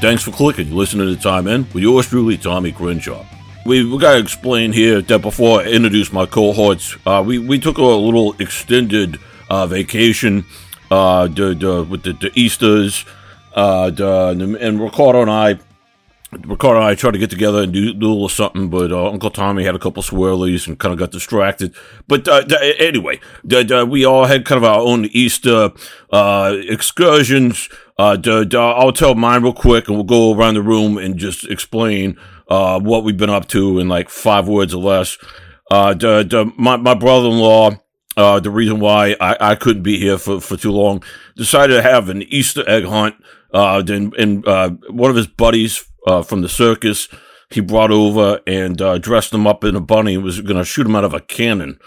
Thanks for clicking. Listen to the time in with yours truly, Tommy Crenshaw. We, we got to explain here that before I introduce my cohorts, uh, we, we took a little extended uh, vacation uh, the, the, with the, the Easters, uh, the, and Ricardo and I Ricardo and I tried to get together and do, do a little something, but uh, Uncle Tommy had a couple swirlies and kind of got distracted. But uh, anyway, we all had kind of our own Easter uh, excursions. Uh, I'll tell mine real quick, and we'll go around the room and just explain uh, what we've been up to in like five words or less. Uh, my, my brother-in-law, uh, the reason why I, I couldn't be here for, for too long, decided to have an Easter egg hunt. Uh, then, and, uh, one of his buddies uh, from the circus. He brought over and uh, dressed him up in a bunny and was going to shoot him out of a cannon.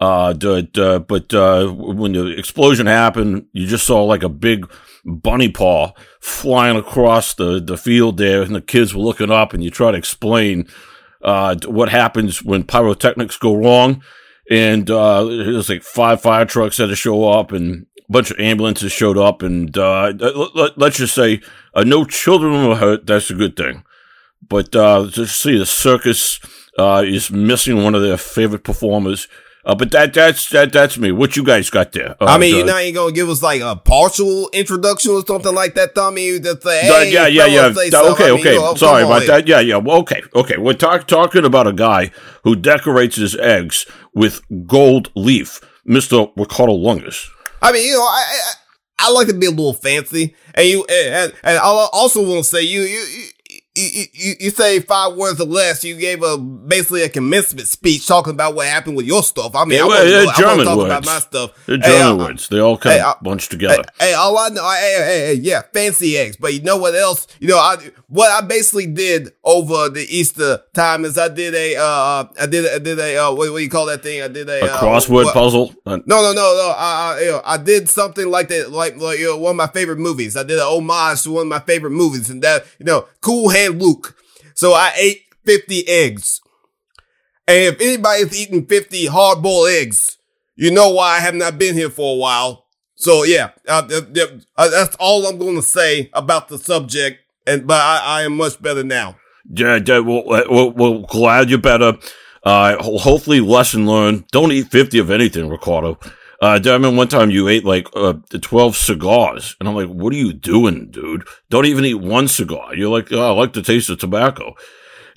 Uh, but uh, when the explosion happened, you just saw like a big bunny paw flying across the, the field there, and the kids were looking up, and you try to explain uh, what happens when pyrotechnics go wrong. And uh, there's like five fire trucks had to show up, and bunch of ambulances showed up, and uh, let, us just say uh, no children were hurt. That's a good thing. But uh, to see the circus uh, is missing one of their favorite performers. Uh, but that that's that that's me. What you guys got there? Uh, I mean, you're not even gonna give us like a partial introduction or something like that, Tommy. That say, hey, yeah, yeah, yeah. okay, okay. I mean, Sorry about that. Yeah, yeah. Well, okay, okay. We're talk- talking about a guy who decorates his eggs with gold leaf, Mister Ricardo Lungus. I mean, you know, I, I I like to be a little fancy, and you and, and I also want to say you you you, you, you say five words or less. You gave a basically a commencement speech talking about what happened with your stuff. I mean, yeah, I well, yeah, German talk words. about my stuff. They're German hey, uh, words. They all kind hey, of bunched together. Hey, hey, all I know, hey, hey, hey, yeah, fancy eggs. But you know what else? You know, I what I basically did over the Easter time is I did a uh, I did I did a uh, what, what do you call that thing? I did a, a uh, crossword what, puzzle. No, no, no, no. I, I, you know, I did something like that, like like you know, one of my favorite movies. I did an homage to one of my favorite movies, and that you know, Cool Hand Luke. So I ate 50 eggs. And if anybody's eating 50 hard boiled eggs, you know why I have not been here for a while. So yeah, uh, uh, that's all I'm going to say about the subject. And, but I, I am much better now. Yeah, yeah well, well, well glad you're better. Uh, hopefully lesson learned. Don't eat 50 of anything, Ricardo. Uh, I remember one time you ate like uh, 12 cigars, and I'm like, what are you doing, dude? Don't even eat one cigar. You're like, oh, I like the taste of tobacco.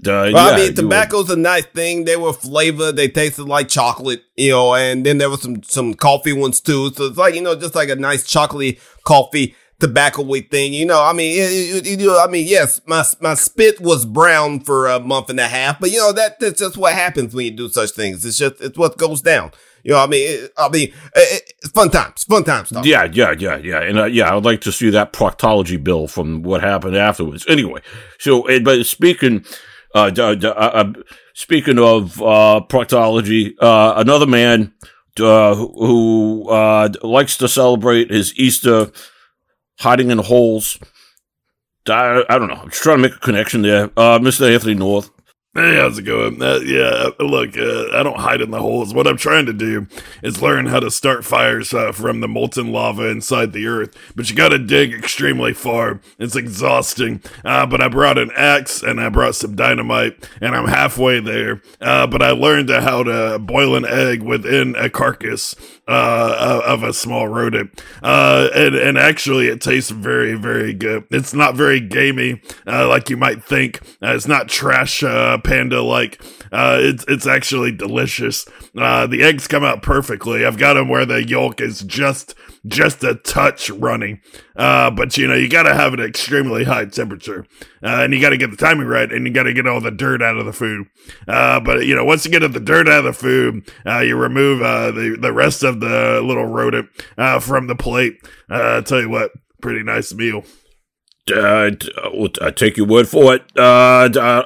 Uh, well, yeah, I mean, tobacco's were... a nice thing. They were flavored. They tasted like chocolate, you know, and then there was some, some coffee ones too. So it's like, you know, just like a nice chocolatey coffee tobacco thing. You know, I mean, it, it, it, I mean, yes, my, my spit was brown for a month and a half, but you know, that, that's just what happens when you do such things. It's just, it's what goes down. You know, I mean, it, I mean, it, it's fun times, fun times. Yeah, yeah, yeah, yeah, and uh, yeah, I'd like to see that proctology bill from what happened afterwards. Anyway, so but speaking, uh, uh, uh, speaking of uh, proctology, uh, another man uh, who uh, likes to celebrate his Easter hiding in holes. I, I don't know. I'm just trying to make a connection there. Uh, Mr. Anthony North. Hey, how's it going? Uh, yeah, look, uh, I don't hide in the holes. What I'm trying to do is learn how to start fires uh, from the molten lava inside the earth. But you gotta dig extremely far. It's exhausting. Uh, but I brought an axe and I brought some dynamite, and I'm halfway there. Uh, but I learned how to boil an egg within a carcass uh, of a small rodent. Uh, and, and actually, it tastes very, very good. It's not very gamey, like you might think. it's not trash uh, panda like. Uh, it's it's actually delicious. Uh, the eggs come out perfectly. I've got them where the yolk is just just a touch running. Uh, but you know you got to have an extremely high temperature, uh, and you got to get the timing right, and you got to get all the dirt out of the food. Uh, but you know once you get the dirt out of the food, uh, you remove the the rest of the little rodent from the plate. I tell you what, pretty nice meal. Uh, I take your word for it. Uh, uh,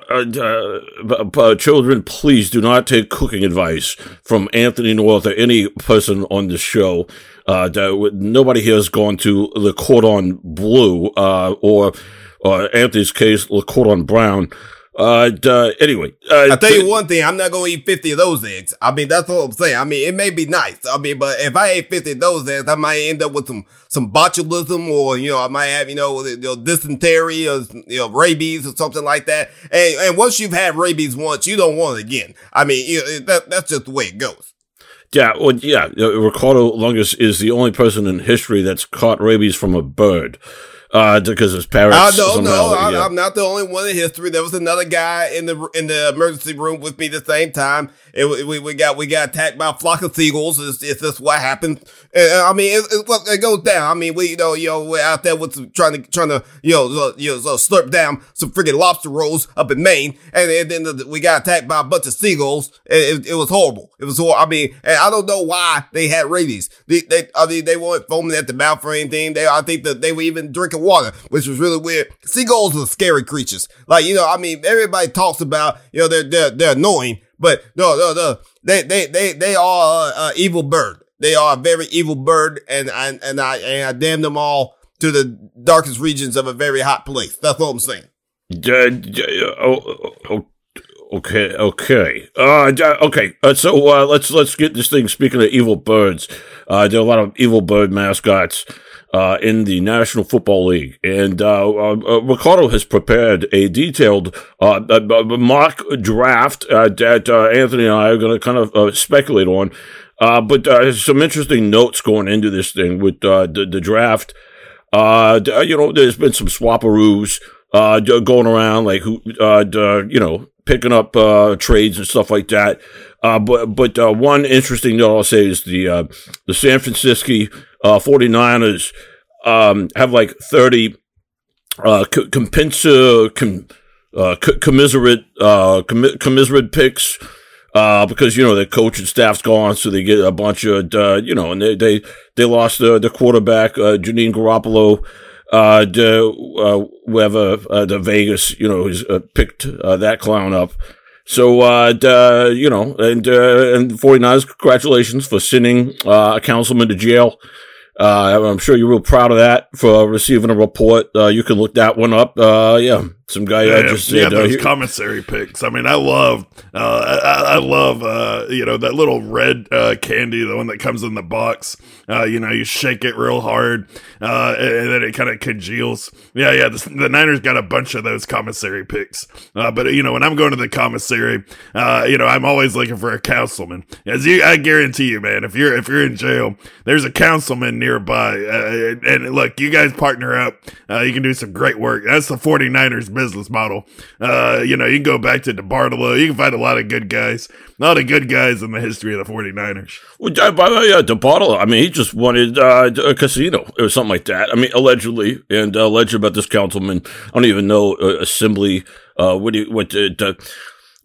uh, children, please do not take cooking advice from Anthony North or any person on the show. Uh, nobody here has gone to the Cordon Bleu, uh, or, or Anthony's case, the Cordon Brown. Uh, uh, anyway, uh, I tell you one thing, I'm not gonna eat 50 of those eggs. I mean, that's what I'm saying. I mean, it may be nice. I mean, but if I ate 50 of those eggs, I might end up with some, some botulism or, you know, I might have, you know, you know dysentery or, you know, rabies or something like that. And, and once you've had rabies once, you don't want it again. I mean, you know, that, that's just the way it goes. Yeah, well, yeah, Ricardo Lungus is the only person in history that's caught rabies from a bird uh, because his parents. I don't know. I, yeah. I'm not the only one in history. There was another guy in the in the emergency room with me the same time. It, we, we got we got attacked by a flock of seagulls. Is is this what happened? I mean, it, it, it, goes down. I mean, we you know you know we're out there with some, trying to trying to you know you know slurp down some freaking lobster rolls up in Maine, and, and then the, we got attacked by a bunch of seagulls. It, it, was horrible. It was horrible. I mean, and I don't know why they had rabies. They, they I mean they weren't foaming at the mouth or anything. They I think that they were even drinking water, which was really weird. Seagulls are scary creatures. Like you know, I mean, everybody talks about you know they're they're, they're annoying, but no no no they they they they are uh, evil bird. They are a very evil bird, and and and I and I damn them all to the darkest regions of a very hot place. That's what I'm saying. Uh, oh, okay, okay, uh, okay. Uh, so uh, let's let's get this thing. Speaking of evil birds, uh, there are a lot of evil bird mascots uh, in the National Football League. And uh, uh, uh Ricardo has prepared a detailed uh, uh, uh mock draft uh, that Anthony and I are going to kind of speculate on. but some interesting notes going into this thing with the, the draft. you know, there's been some swapperoos going around, like who, you know, picking up trades and stuff like that. Uh, but but uh, one interesting note I'll say is the uh, the San Francisco uh, 49ers um, have like 30 uh, compensa, com, uh, commiserate, uh, commiserate picks. Uh, because you know their coach and staff's gone, so they get a bunch of uh, you know, and they they they lost the the quarterback uh, Janine Garoppolo, uh, the uh, whoever uh, the Vegas, you know, who's uh, picked uh, that clown up. So, uh, uh, you know, and, uh, and 49ers, congratulations for sending, uh, a councilman to jail. Uh, I'm sure you're real proud of that for receiving a report. Uh, you can look that one up. Uh, yeah, some guy yeah, just yeah, said, those uh, commissary picks. I mean, I love, uh, I, I, love, uh, you know, that little red uh, candy, the one that comes in the box. Uh, you know, you shake it real hard, uh, and then it kind of congeals. Yeah, yeah. The, the, Niners got a bunch of those commissary picks. but you know, when I'm going to the commissary, you know, I'm always looking for a councilman. As you, I guarantee you, man, if you're if you're in jail, there's a councilman nearby. and look, you guys partner up. you can do some great work. That's the 49ers business model. Uh, you know, you can go back to DeBartolo. You can find a lot of good guys. A lot of good guys in the history of the 49ers. Well, by the way, yeah, DeBartolo, I mean, he just wanted uh, a casino or something like that. I mean, allegedly, and uh, alleged about this councilman. I don't even know, uh, assembly, uh, what do you, what, uh,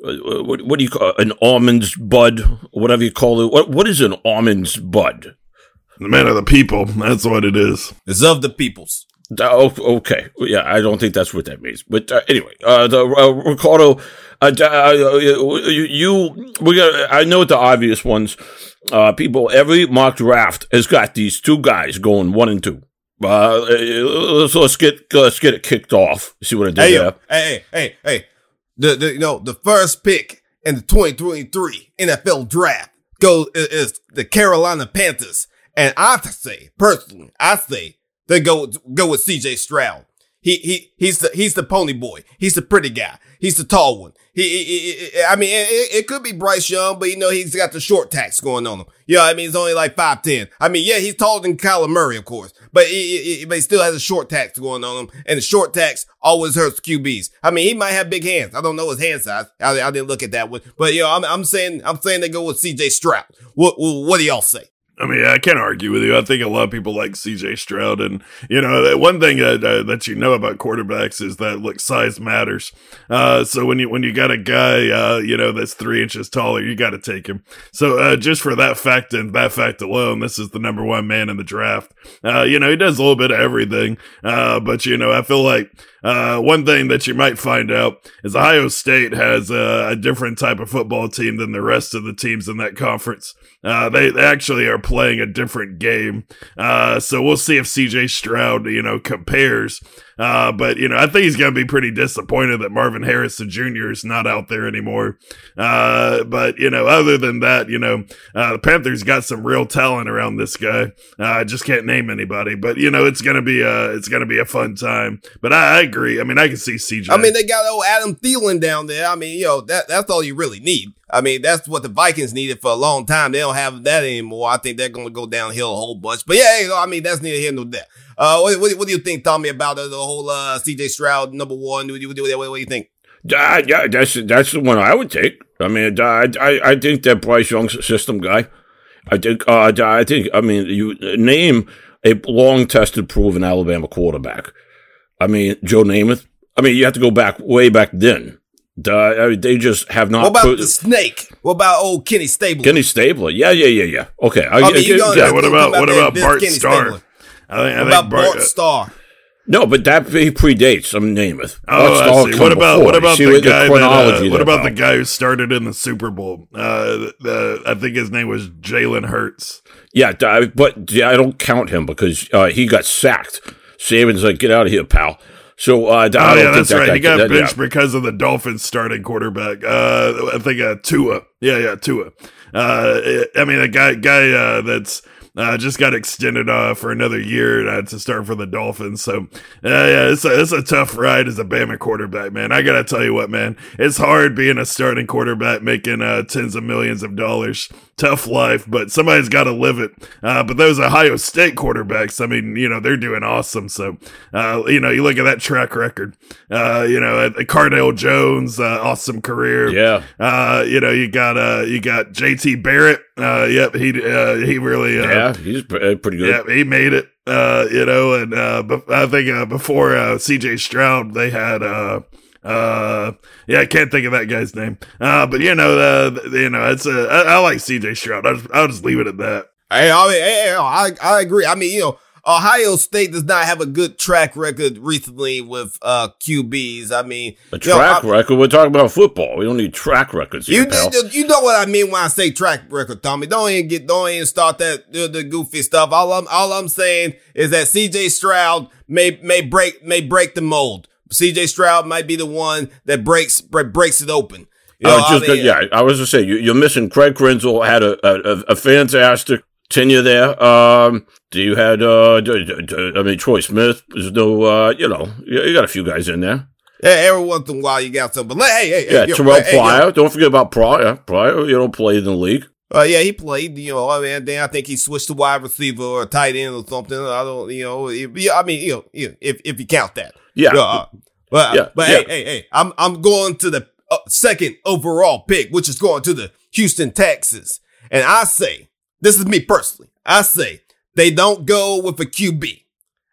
uh, what, what do you call it? an almonds bud, whatever you call it? What what is an almonds bud? The man of the people. That's what it is. It's of the peoples. Oh, okay. Yeah, I don't think that's what that means. But uh, anyway, uh, the uh, Ricardo, uh, uh you, you, we got. I know the obvious ones. Uh, people, every mock draft has got these two guys going one and two. Uh, so let's get let's get it kicked off. See what I did hey, there? Hey, hey, hey, The, the you know the first pick in the 2023 NFL draft goes is the Carolina Panthers, and I say personally, I say they go go with C.J. Stroud. He he he's the he's the pony boy. He's the pretty guy. He's the tall one. He, he, he I mean, it, it, could be Bryce Young, but you know he's got the short tax going on him. Yeah, you know, I mean he's only like five ten. I mean, yeah, he's taller than Kyler Murray, of course, but he, but he still has a short tax going on him, and the short tax always hurts QBs. I mean, he might have big hands. I don't know his hand size. I, I didn't look at that one, but you know, I'm, I'm saying I'm saying they go with C.J. Stroud. What what do y'all say? I mean, I can't argue with you. I think a lot of people like CJ Stroud. And, you know, one thing that, uh, that you know about quarterbacks is that, look, size matters. Uh, so when you, when you got a guy, uh, you know, that's three inches taller, you got to take him. So, uh, just for that fact and that fact alone, this is the number one man in the draft. Uh, you know, he does a little bit of everything. But, you know, I feel like, uh, one thing that you might find out is Ohio State has a, a, different type of football team than the rest of the teams in that conference. Uh, they, they, actually are playing a different game. Uh, so we'll see if CJ Stroud, you know, compares Uh, but you know, I think he's to be pretty disappointed that Marvin Harrison Jr. is not out there anymore. Uh, but you know, other than that, you know, uh, the Panthers got some real talent around this guy. Uh, I just can't name anybody, but you know, it's to be a it's to be a fun time. But I, I, agree. I mean, I can see CJ. I mean, they got old Adam Thielen down there. I mean, you know, that that's all you really need. I mean, that's what the Vikings needed for a long time. They don't have that anymore. I think they're going to go downhill a whole bunch. But yeah, I mean, that's neither here nor there. Uh, what, what, what, do you think, Tommy, about the, the whole uh, CJ Stroud number one? What do you, what, what, what do you think? Uh, yeah, that's that's the one I would take. I mean, I, I, I think that Bryce Young's system guy. I think uh, I think I mean you name a long tested, proven Alabama quarterback. I mean Joe Namath. I mean you have to go back way back then. Uh, they just have not. What about put, the snake? What about old Kenny Stabler? Kenny Stabler. Yeah, yeah, yeah, yeah. Okay. I, I mean, yeah, what about, about what about Bart Starr? I think, I think about Bart, Bart Starr? No, but that he predates. I'm Namath. Oh, I see. What about before. what about the guy the that, uh, What about the guy who started in the Super Bowl? Uh, the, I think his name was Jalen Hurts. Yeah, but yeah, I don't count him because uh, he got sacked. Saban's like, "Get out of here, pal." So, uh, oh yeah, that's that right. Guy, he got that, benched yeah. because of the Dolphins starting quarterback. Uh, I think uh, Tua. Yeah, yeah, Tua. Uh, I mean, a guy, guy uh, that's uh, just got extended uh, for another year uh, to start for the Dolphins. So, uh, yeah, it's a, it's a tough ride as a Bama quarterback, man. I got to tell you what, man. It's hard being a starting quarterback making uh, tens of millions of dollars. Tough life, but somebody's got to live it. Uh, but those Ohio State quarterbacks, I mean, you know, they're doing awesome. So, you know, you look at that track record. you know, Cardale Jones, awesome career. Yeah. you know, you got you got JT Barrett. yep, he he really yeah yeah, he's uh, pretty good. Yeah, he made it. Uh, you know, and uh, I think uh, before uh, C.J. Stroud, they had uh, uh, yeah, I can't think of that guy's name. Uh, but you know, uh, you know, it's a I, I like C.J. Stroud. I'll just, I'll just leave it at that. Hey, I mean, hey, I I agree. I mean, you know, Ohio State does not have a good track record recently with uh, QBs. I mean, a track record. We're talking about football. We don't need track records. Here, you pal. you know what I mean when I say track record, Tommy. Don't even get don't even start that the, the goofy stuff. All I'm all I'm saying is that C.J. Stroud may may break may break the mold. C.J. Stroud might be the one that breaks breaks it open. You know, just, I mean, yeah, I was to say you, are missing Craig Krenzel had a, a, a fantastic tenure there. Um, do you had, uh, I mean, Troy Smith. There's no, uh, you know, you got a few guys in there. Yeah, every once in a while you got some. But hey, hey, yeah, hey, Terrell hey, Pryor. Hey, Don't forget about Pryor. Pryor, you know, played in the league. Uh, yeah, he played. You know, I mean, then I think he switched to wide receiver or tight end or something. I don't, you know, yeah, I mean, you know, if if you count that, yeah. Uh, but yeah, but yeah. hey, hey, hey, I'm I'm going to the uh, second overall pick, which is going to the Houston Texans, and I say this is me personally. I say they don't go with a QB.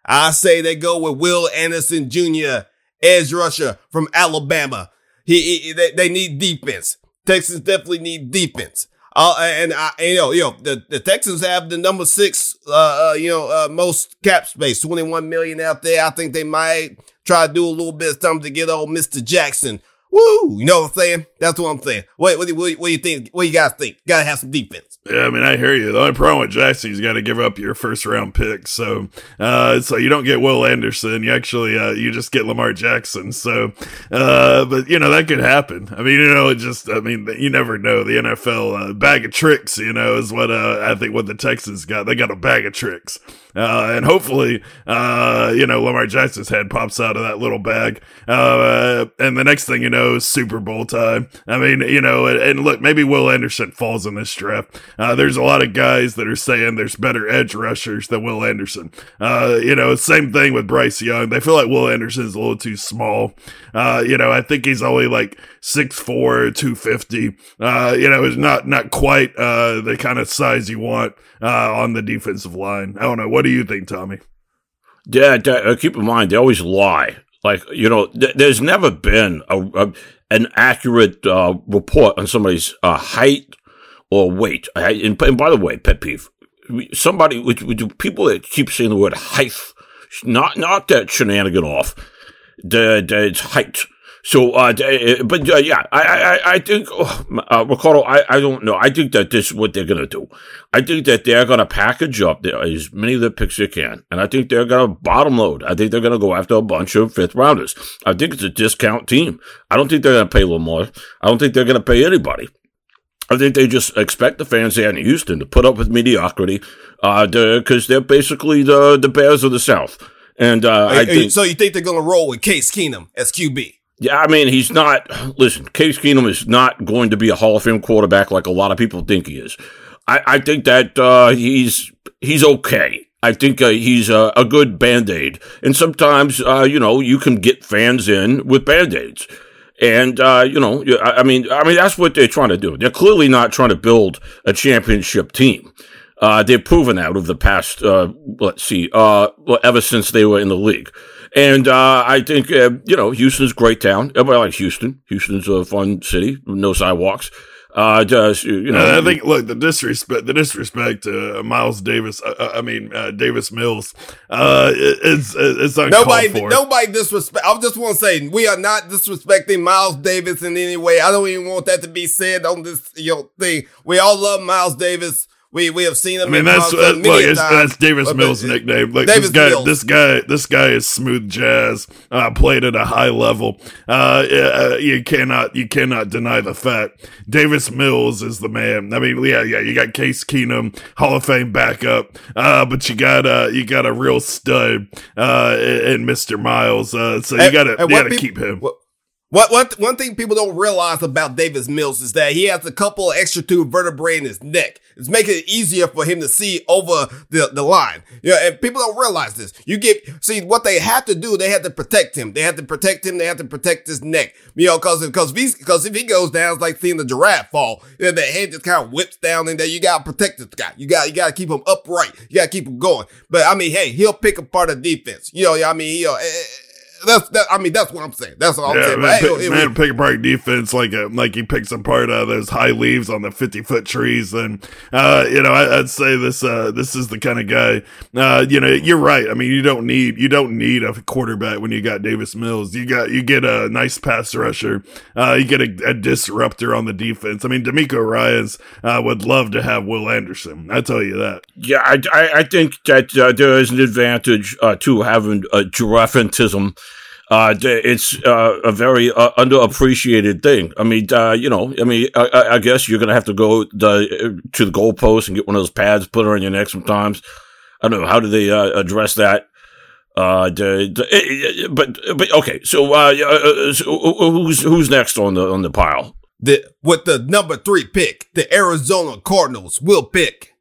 I say they go with Will Anderson Jr., edge rusher from Alabama. He, he they, they, need defense. Texans definitely need defense. Uh, and I, you know, you know, the, the Texans have the number six, uh, uh, you know, uh, most cap space, 21 million out there. I think they might try to do a little bit of something to get old Mr. Jackson. Woo! You know what I'm saying? That's what I'm saying. What, what, what, what do you think? What do you guys think? Gotta have some defense. Yeah, I mean, I hear you. The only problem with Jackson, he's got to give up your first round pick. So, uh, so you don't get Will Anderson. You actually, uh, you just get Lamar Jackson. So, uh, but you know, that could happen. I mean, you know, it just, I mean, you never know. The NFL, uh, bag of tricks, you know, is what, uh, I think what the Texans got. They got a bag of tricks. Uh, and hopefully, uh, you know, Lamar Jackson's head pops out of that little bag. Uh, and the next thing you know Super Bowl time. I mean, you know, and, and look, maybe Will Anderson falls in this draft. Uh, there's a lot of guys that are saying there's better edge rushers than Will Anderson. Uh, you know, same thing with Bryce Young. They feel like Will Anderson is a little too small. Uh, you know, I think he's only like 6'4", 250. Uh, you know, is not, not quite, uh, the kind of size you want, uh, on the defensive line. I don't know. What do you think, Tommy? Yeah, keep in mind, they always lie. Like, you know, th- there's never been a, a an accurate uh, report on somebody's uh, height or weight. And, and, by the way, pet peeve, somebody, with, with people that keep saying the word height, not, not that shenanigan off, the, the, it's height. So, uh, uh but uh, yeah, I, I, I think, oh, uh, Ricardo, I, I don't know. I think that this is what they're going to do. I think that they're going to package up as many of the picks they can. And I think they're going to bottom load. I think they're going to go after a bunch of fifth rounders. I think it's a discount team. I don't think they're going to pay Lamar. I don't think they're going to pay anybody. I think they just expect the fans there in Houston to put up with mediocrity, uh, because they're basically the, the Bears of the South. And, uh, I think, so you think they're going to roll with Case Keenum as QB? Yeah, I mean, he's not. Listen, Case Keenum is not going to be a Hall of Fame quarterback like a lot of people think he is. I, I think that uh, he's he's okay. I think uh, he's a, a good band aid, and sometimes uh, you know you can get fans in with band aids, and uh, you know I, I, mean I mean that's what they're trying to do. They're clearly not trying to build a championship team. Uh, they've proven that over the past uh, let's see, uh, ever since they were in the league. And uh, I think, uh, you know, Houston's a great town. Everybody likes Houston. Houston's a fun city, no sidewalks. Uh, just, you know, I think look the disrespect, the disrespect to uh, Miles Davis. Uh, uh I mean uh, Davis Mills. Uh, it's it's nobody for. nobody disrespect. I just want to say we are not disrespecting Miles Davis in any way. I don't even want that to be said on this you know thing. We all love Miles Davis. We we have seen him. I mean, that's uh, look, that's Davis Mills' nickname. Like Davis this guy, Mills. this guy, this guy is smooth jazz. Uh, played at a high level. Uh, uh, you cannot you cannot deny the fact. Davis Mills is the man. I mean, yeah, yeah. You got Case Keenum, Hall of Fame backup, uh, but you got uh, you got a real stud uh, in Mr. Miles. Uh, so you got to you got to keep him. What, what, what, one thing people don't realize about Davis Mills is that he has a couple extra two vertebrae in his neck. It's making it easier for him to see over the, the line. Yeah, and people don't realize this. You get, see, what they have to do, they have to protect him. They have to protect him. They have to protect his neck. You know, cause, cause, if, cause if he goes down, it's like seeing the giraffe fall. You know, the head just kind of whips down in there. You gotta protect this guy. You got, you gotta keep him upright. You gotta keep him going. But I mean, hey, he'll pick apart a defense. You know, I mean, you know, eh, that's that. I mean, that's what I'm saying. That's all I'm yeah, saying. Man, pick, man, pick apart defense like a, like he picks apart uh, those high leaves on the 50 foot trees. And uh, you know, I, would say this uh, this is the kind of guy. Uh, you know, you're right. I mean, you don't need you don't need a quarterback when you got Davis Mills. You got you get a nice pass rusher. Uh, you get a, a, disruptor on the defense. I mean, DeMeco Ryans uh, would love to have Will Anderson. I tell you that. Yeah, I I, I think that there is an advantage to having a giraffantism uh, it's uh, a very uh, underappreciated thing. I mean, uh, you know, I mean, I, I guess you're gonna have to go the, to the goalpost and get one of those pads, put on your neck sometimes. I don't know how do they uh, address that. Uh, the, the, eh, eh, but but okay, so, uh, so who's who's next on the on the pile? The with the number three pick, the Arizona Cardinals will pick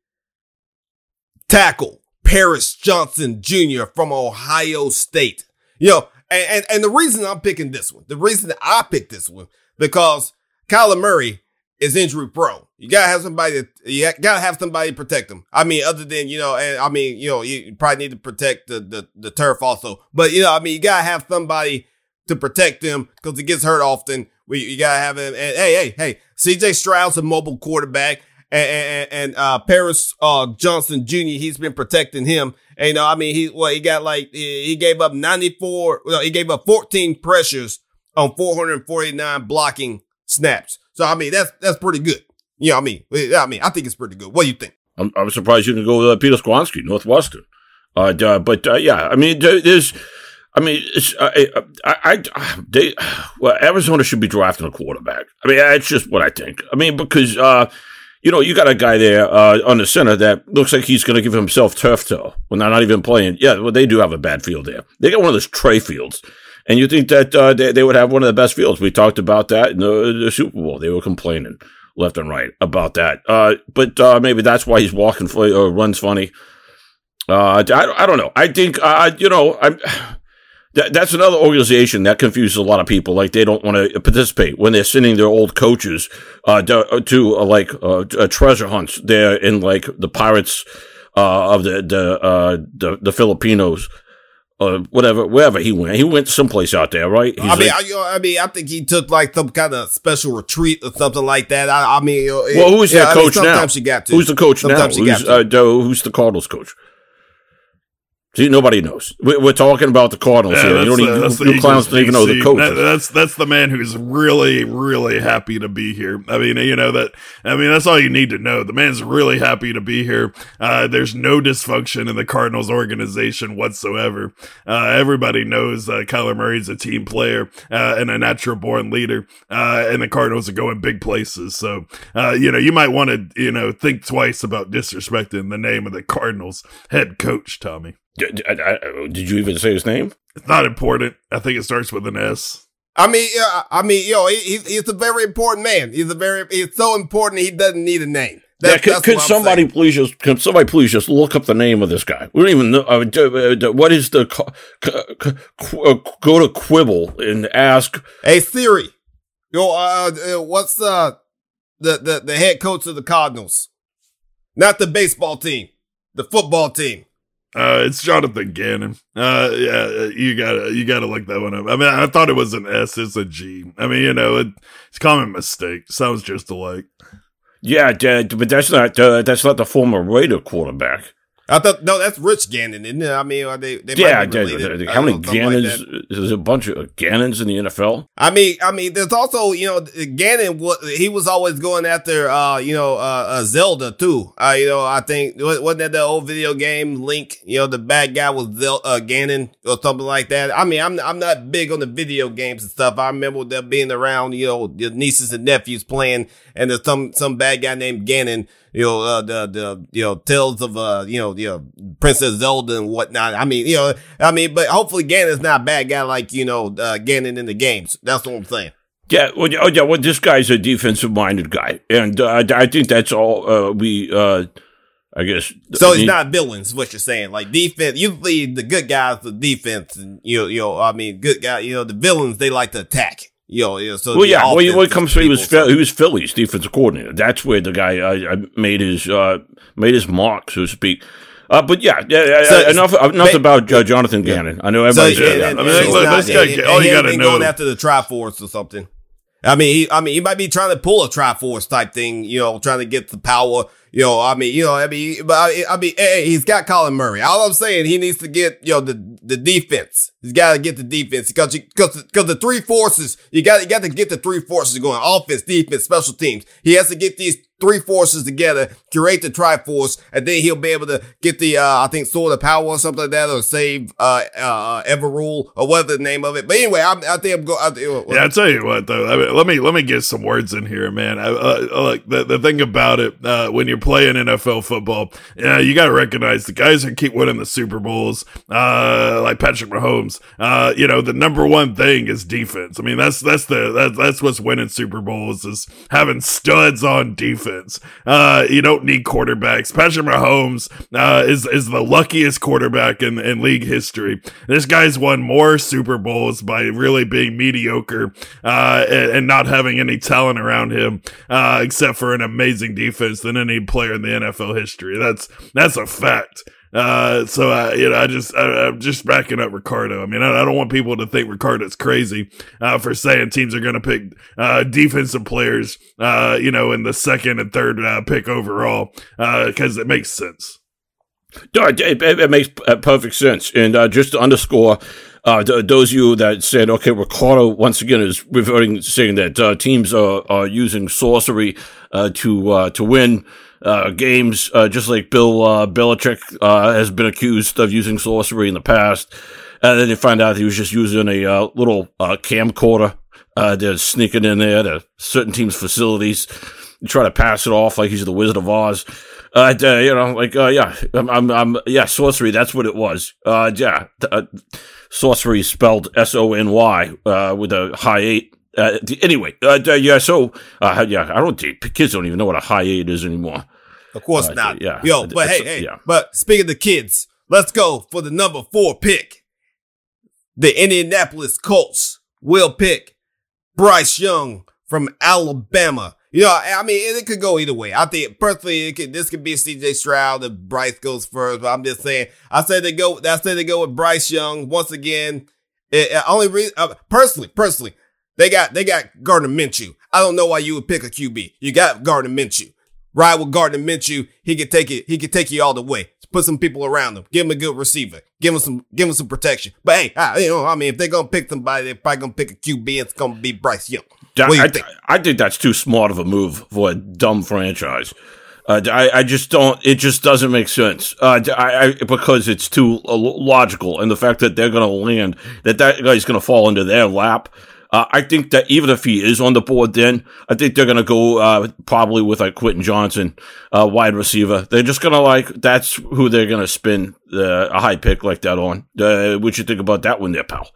tackle Paris Johnson Jr. from Ohio State. You know, and, and, and the reason I'm picking this one, the reason that I picked this one, because Kyler Murray is injury prone. You gotta have somebody. You gotta have somebody protect him. I mean, other than you know, and I mean, you know, you probably need to protect the the, the turf also. But you know, I mean, you gotta have somebody to protect him because he gets hurt often. We you gotta have him. And hey, hey, hey, C.J. Stroud's a mobile quarterback, and and, and uh, Paris uh, Johnson Jr. He's been protecting him. And, you know, I mean, he, well, he got like, he gave up 94, well, he gave up 14 pressures on 449 blocking snaps. So, I mean, that's, that's pretty good. You know, I mean, I mean, I think it's pretty good. What do you think? I'm, I'm surprised you didn't go with uh, Peter Skoronski, Northwestern. Uh, uh, but, uh, yeah, I mean, there's, I mean, it's, I, I, I, they, well, Arizona should be drafting a quarterback. I mean, that's just what I think. I mean, because, uh, you know, you got a guy there uh, on the center that looks like he's going to give himself turf toe when they're not even playing. Yeah, well, they do have a bad field there. They got one of those tray fields. And you think that uh, they, they would have one of the best fields. We talked about that in the, the Super Bowl. They were complaining left and right about that. Uh, but uh, maybe that's why he's walking or runs funny. Uh, I, I don't know. I think, uh, you know, I'm that, that's another organization that confuses a lot of people. Like they don't want to participate when they're sending their old coaches uh, to, to uh, like uh, treasure hunts there in like the pirates uh, of the the, uh, the the Filipinos. Uh, whatever, wherever he went, he went someplace out there, right? He's I mean, like, I, I, mean, I think he took like some kind of special retreat or something like that. I, I mean, well, who's yeah, the coach I mean, now? Sometimes you got to. Who's the coach sometimes now? Who's, uh, who's the Cardinals coach? See, nobody knows. We're talking about the Cardinals yeah, here. You don't even, the, you clowns don't even know the coach. That, that's that's the man who's really, really happy to be here. I mean, you know that. I mean, that's all you need to know. The man's really happy to be here. Uh, there's no dysfunction in the Cardinals organization whatsoever. Uh, everybody knows uh, Kyler Murray's a team player uh, and a natural born leader, uh, and the Cardinals are going big places. So, uh, you know, you might want to, you know, think twice about disrespecting the name of the Cardinals head coach, Tommy. Did, did you even say his name? It's not important. I think it starts with an S. I mean, yeah, I mean, yo, he, he's a very important man. He's a very, he's so important. He doesn't need a name. That, yeah, could, could somebody saying. please just can somebody please just look up the name of this guy? We don't even know uh, uh what is the uh, go to Quibble and ask. Hey Siri, yo, uh, uh, what's uh the the the head coach of the Cardinals? Not the baseball team, the football team. Uh, it's Jonathan Gannon. Uh, yeah, uh, you gotta, you gotta look that one up. I mean, I thought it was an S. It's a G. I mean, you know, it, it's common mistake. Sounds just alike. Yeah, but that's not, uh, that's not the former Raider quarterback. I thought no, that's Rich Gannon, isn't it? I mean, are they? they yeah, how many Gannons? Like there's a bunch of Gannons in the NFL. I mean, I mean, there's also you know Gannon. He was always going after uh, you know uh, uh, Zelda too. Uh, you know, I think wasn't that the old video game Link? You know, the bad guy was Zel- uh, Ganon or something like that. I mean, I'm I'm not big on the video games and stuff. I remember them being around. You know, your nieces and nephews playing, and there's some some bad guy named Ganon you know, uh, the, the, you know, tales of, uh, you know, you know, Princess Zelda and whatnot. I mean, you know, I mean, but hopefully Ganon's not a bad guy like, you know, uh, Ganon in the games. That's what I'm saying. Yeah, well, oh, yeah, well, this guy's a defensive minded guy. And, uh, I think that's all, uh, we, uh, I guess. So he's not villains, what you're saying. Like defense, usually the good guys, the defense, and you know, you know, I mean, good guy, you know, the villains, they like to attack. Yo, yeah, so well, yeah. Well, when it comes to he was he was Philly's defensive coordinator. That's where the guy uh, made his uh, made his mark, so to speak. Uh, but yeah, yeah, so, uh, enough enough about uh, Jonathan Gannon. Yeah. I know everybody's. So, yeah, and, I mean, look, not, this guy, all you got to know. Going after the Triforce or something. I mean, he, I mean, he might be trying to pull a Triforce type thing, you know, trying to get the power you know, I mean, you know, I mean, but I, I mean, hey, he's got Colin Murray. All I'm saying, he needs to get, you know, the, the defense. He's got to get the defense because, because, because the three forces, you got, you got to get the three forces going. Offense, defense, special teams. He has to get these three forces together, curate the Triforce, and then he'll be able to get the, uh, I think, Sword of Power or something like that, or save, uh, uh, Everrule, or whatever the name of it. But anyway, I, I think I'm going, yeah, I'll tell you what, though. I mean, let me, let me get some words in here, man. I, uh, like the, the thing about it, uh, when you're playing NFL football, yeah, you got to recognize the guys who keep winning the Super Bowls, uh, like Patrick Mahomes, uh, you know, the number one thing is defense. I mean, that's, that's the, that, that's what's winning Super Bowls is having studs on defense. Uh, you don't need quarterbacks. Patrick Mahomes uh, is is the luckiest quarterback in in league history. This guy's won more Super Bowls by really being mediocre uh, and, and, not having any talent around him, uh, except for an amazing defense than any player in the NFL history. That's that's a fact. Uh, so I, you know, I just, I, am just backing up Ricardo. I mean, I, I, don't want people to think Ricardo's crazy, uh, for saying teams are going to pick, uh, defensive players, uh, you know, in the second and third, uh, pick overall, uh, cause it makes sense. No, it, it, it makes uh, perfect sense. And, uh, just to underscore, uh, th- those of you that said, okay, Ricardo once again is reverting, saying that, uh, teams are, are using sorcery, uh, to, uh, to win uh, games, uh, just like Bill uh, Belichick uh, has been accused of using sorcery in the past. And then they find out he was just using a uh, little uh, camcorder. Uh, they're sneaking in there to certain teams' facilities, try to pass it off like he's the Wizard of Oz. Uh, you know, like, uh, yeah, I'm, I'm, I'm, yeah, sorcery. That's what it was. Uh, yeah, uh, sorcery spelled S O N Y, uh, with a high eight. Uh, anyway, uh, yeah, so, uh, yeah, I don't think kids don't even know what a high eight is anymore. Of course uh, not. Yeah. Yo, but hey, hey, yeah. but speaking of the kids, let's go for the number four pick. The Indianapolis Colts will pick Bryce Young from Alabama. You know, I mean, it, could go either way. I think personally, could, this could be CJ Stroud if Bryce goes first. But I'm just saying, I said they go. I said they go with Bryce Young once again. It, it only re- uh, personally, personally, they got they got Gardner Minshew. I don't know why you would pick a QB. You got Gardner Minshew. Ride with Gardner Minshew. He could take it. He could take you all the way. put some people around him, give him a good receiver, give him some, give him some protection. But hey, I, you know, I mean, if they're gonna pick somebody, they're probably gonna pick a QB. And it's gonna be Bryce Young. What do you I, think? I think that's too smart of a move for a dumb franchise. Uh, I, I just don't. It just doesn't make sense. Uh, I, I, because it's too uh, logical, and the fact that they're going to land, that that guy's going to fall into their lap. Uh, I think that even if he is on the board, then I think they're going to go uh, probably with like Quentin Johnson, uh, wide receiver. They're just going to like that's who they're going to spin a high pick like that on. Uh, what you think about that one, there, pal?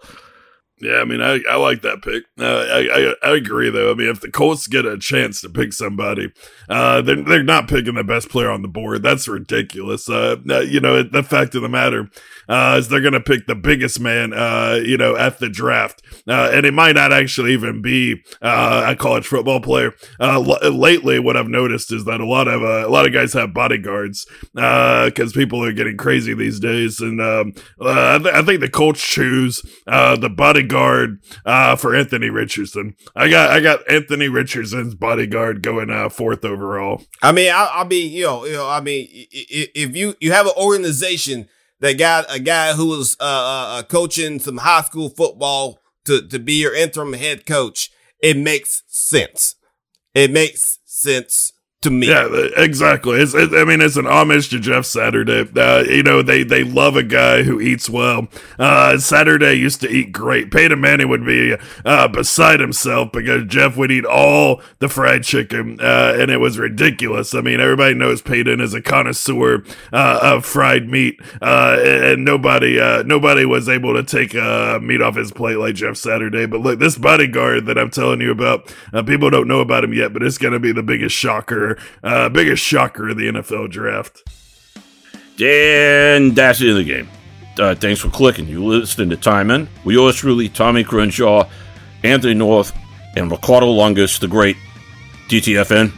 Yeah, I mean, I, I like that pick. Uh, I, I, I agree though. I mean, if the Colts get a chance to pick somebody, uh, they're they're not picking the best player on the board. That's ridiculous. Uh, you know, the fact of the matter uh, is they're going to pick the biggest man, uh, you know, at the draft, uh, and it might not actually even be uh, a college football player. Uh, l- lately, what I've noticed is that a lot of uh, a lot of guys have bodyguards because uh, people are getting crazy these days, and um, uh, I, th- I think the Colts choose uh, the bodyguard bodyguard uh, for Anthony Richardson. I got I got Anthony Richardson's bodyguard going uh, fourth overall. I mean, I, will be you know you know I mean if you you have an organization that got a guy who was uh, uh, uh, coaching some high school football to to be your interim head coach, it makes sense. It makes sense to me. Yeah, exactly. It's, it, I mean, it's an homage to Jeff Saturday. Uh, you know, they, they love a guy who eats well. Uh, Saturday used to eat great. Peyton Manning would be uh, beside himself because Jeff would eat all the fried chicken, uh, and it was ridiculous. I mean, everybody knows Peyton is a connoisseur uh, of fried meat, uh, and nobody nobody was able to take meat off his plate like Jeff Saturday. But look, this bodyguard that I'm telling you about, people don't know about him yet, but it's going to be the biggest shocker uh, biggest shocker of the NFL draft. And that's the end of the game. Uh, thanks for clicking. You listening to Time In. We yours truly, Tommy Crenshaw, Anthony North, and Ricardo Lungus, the great DTFN.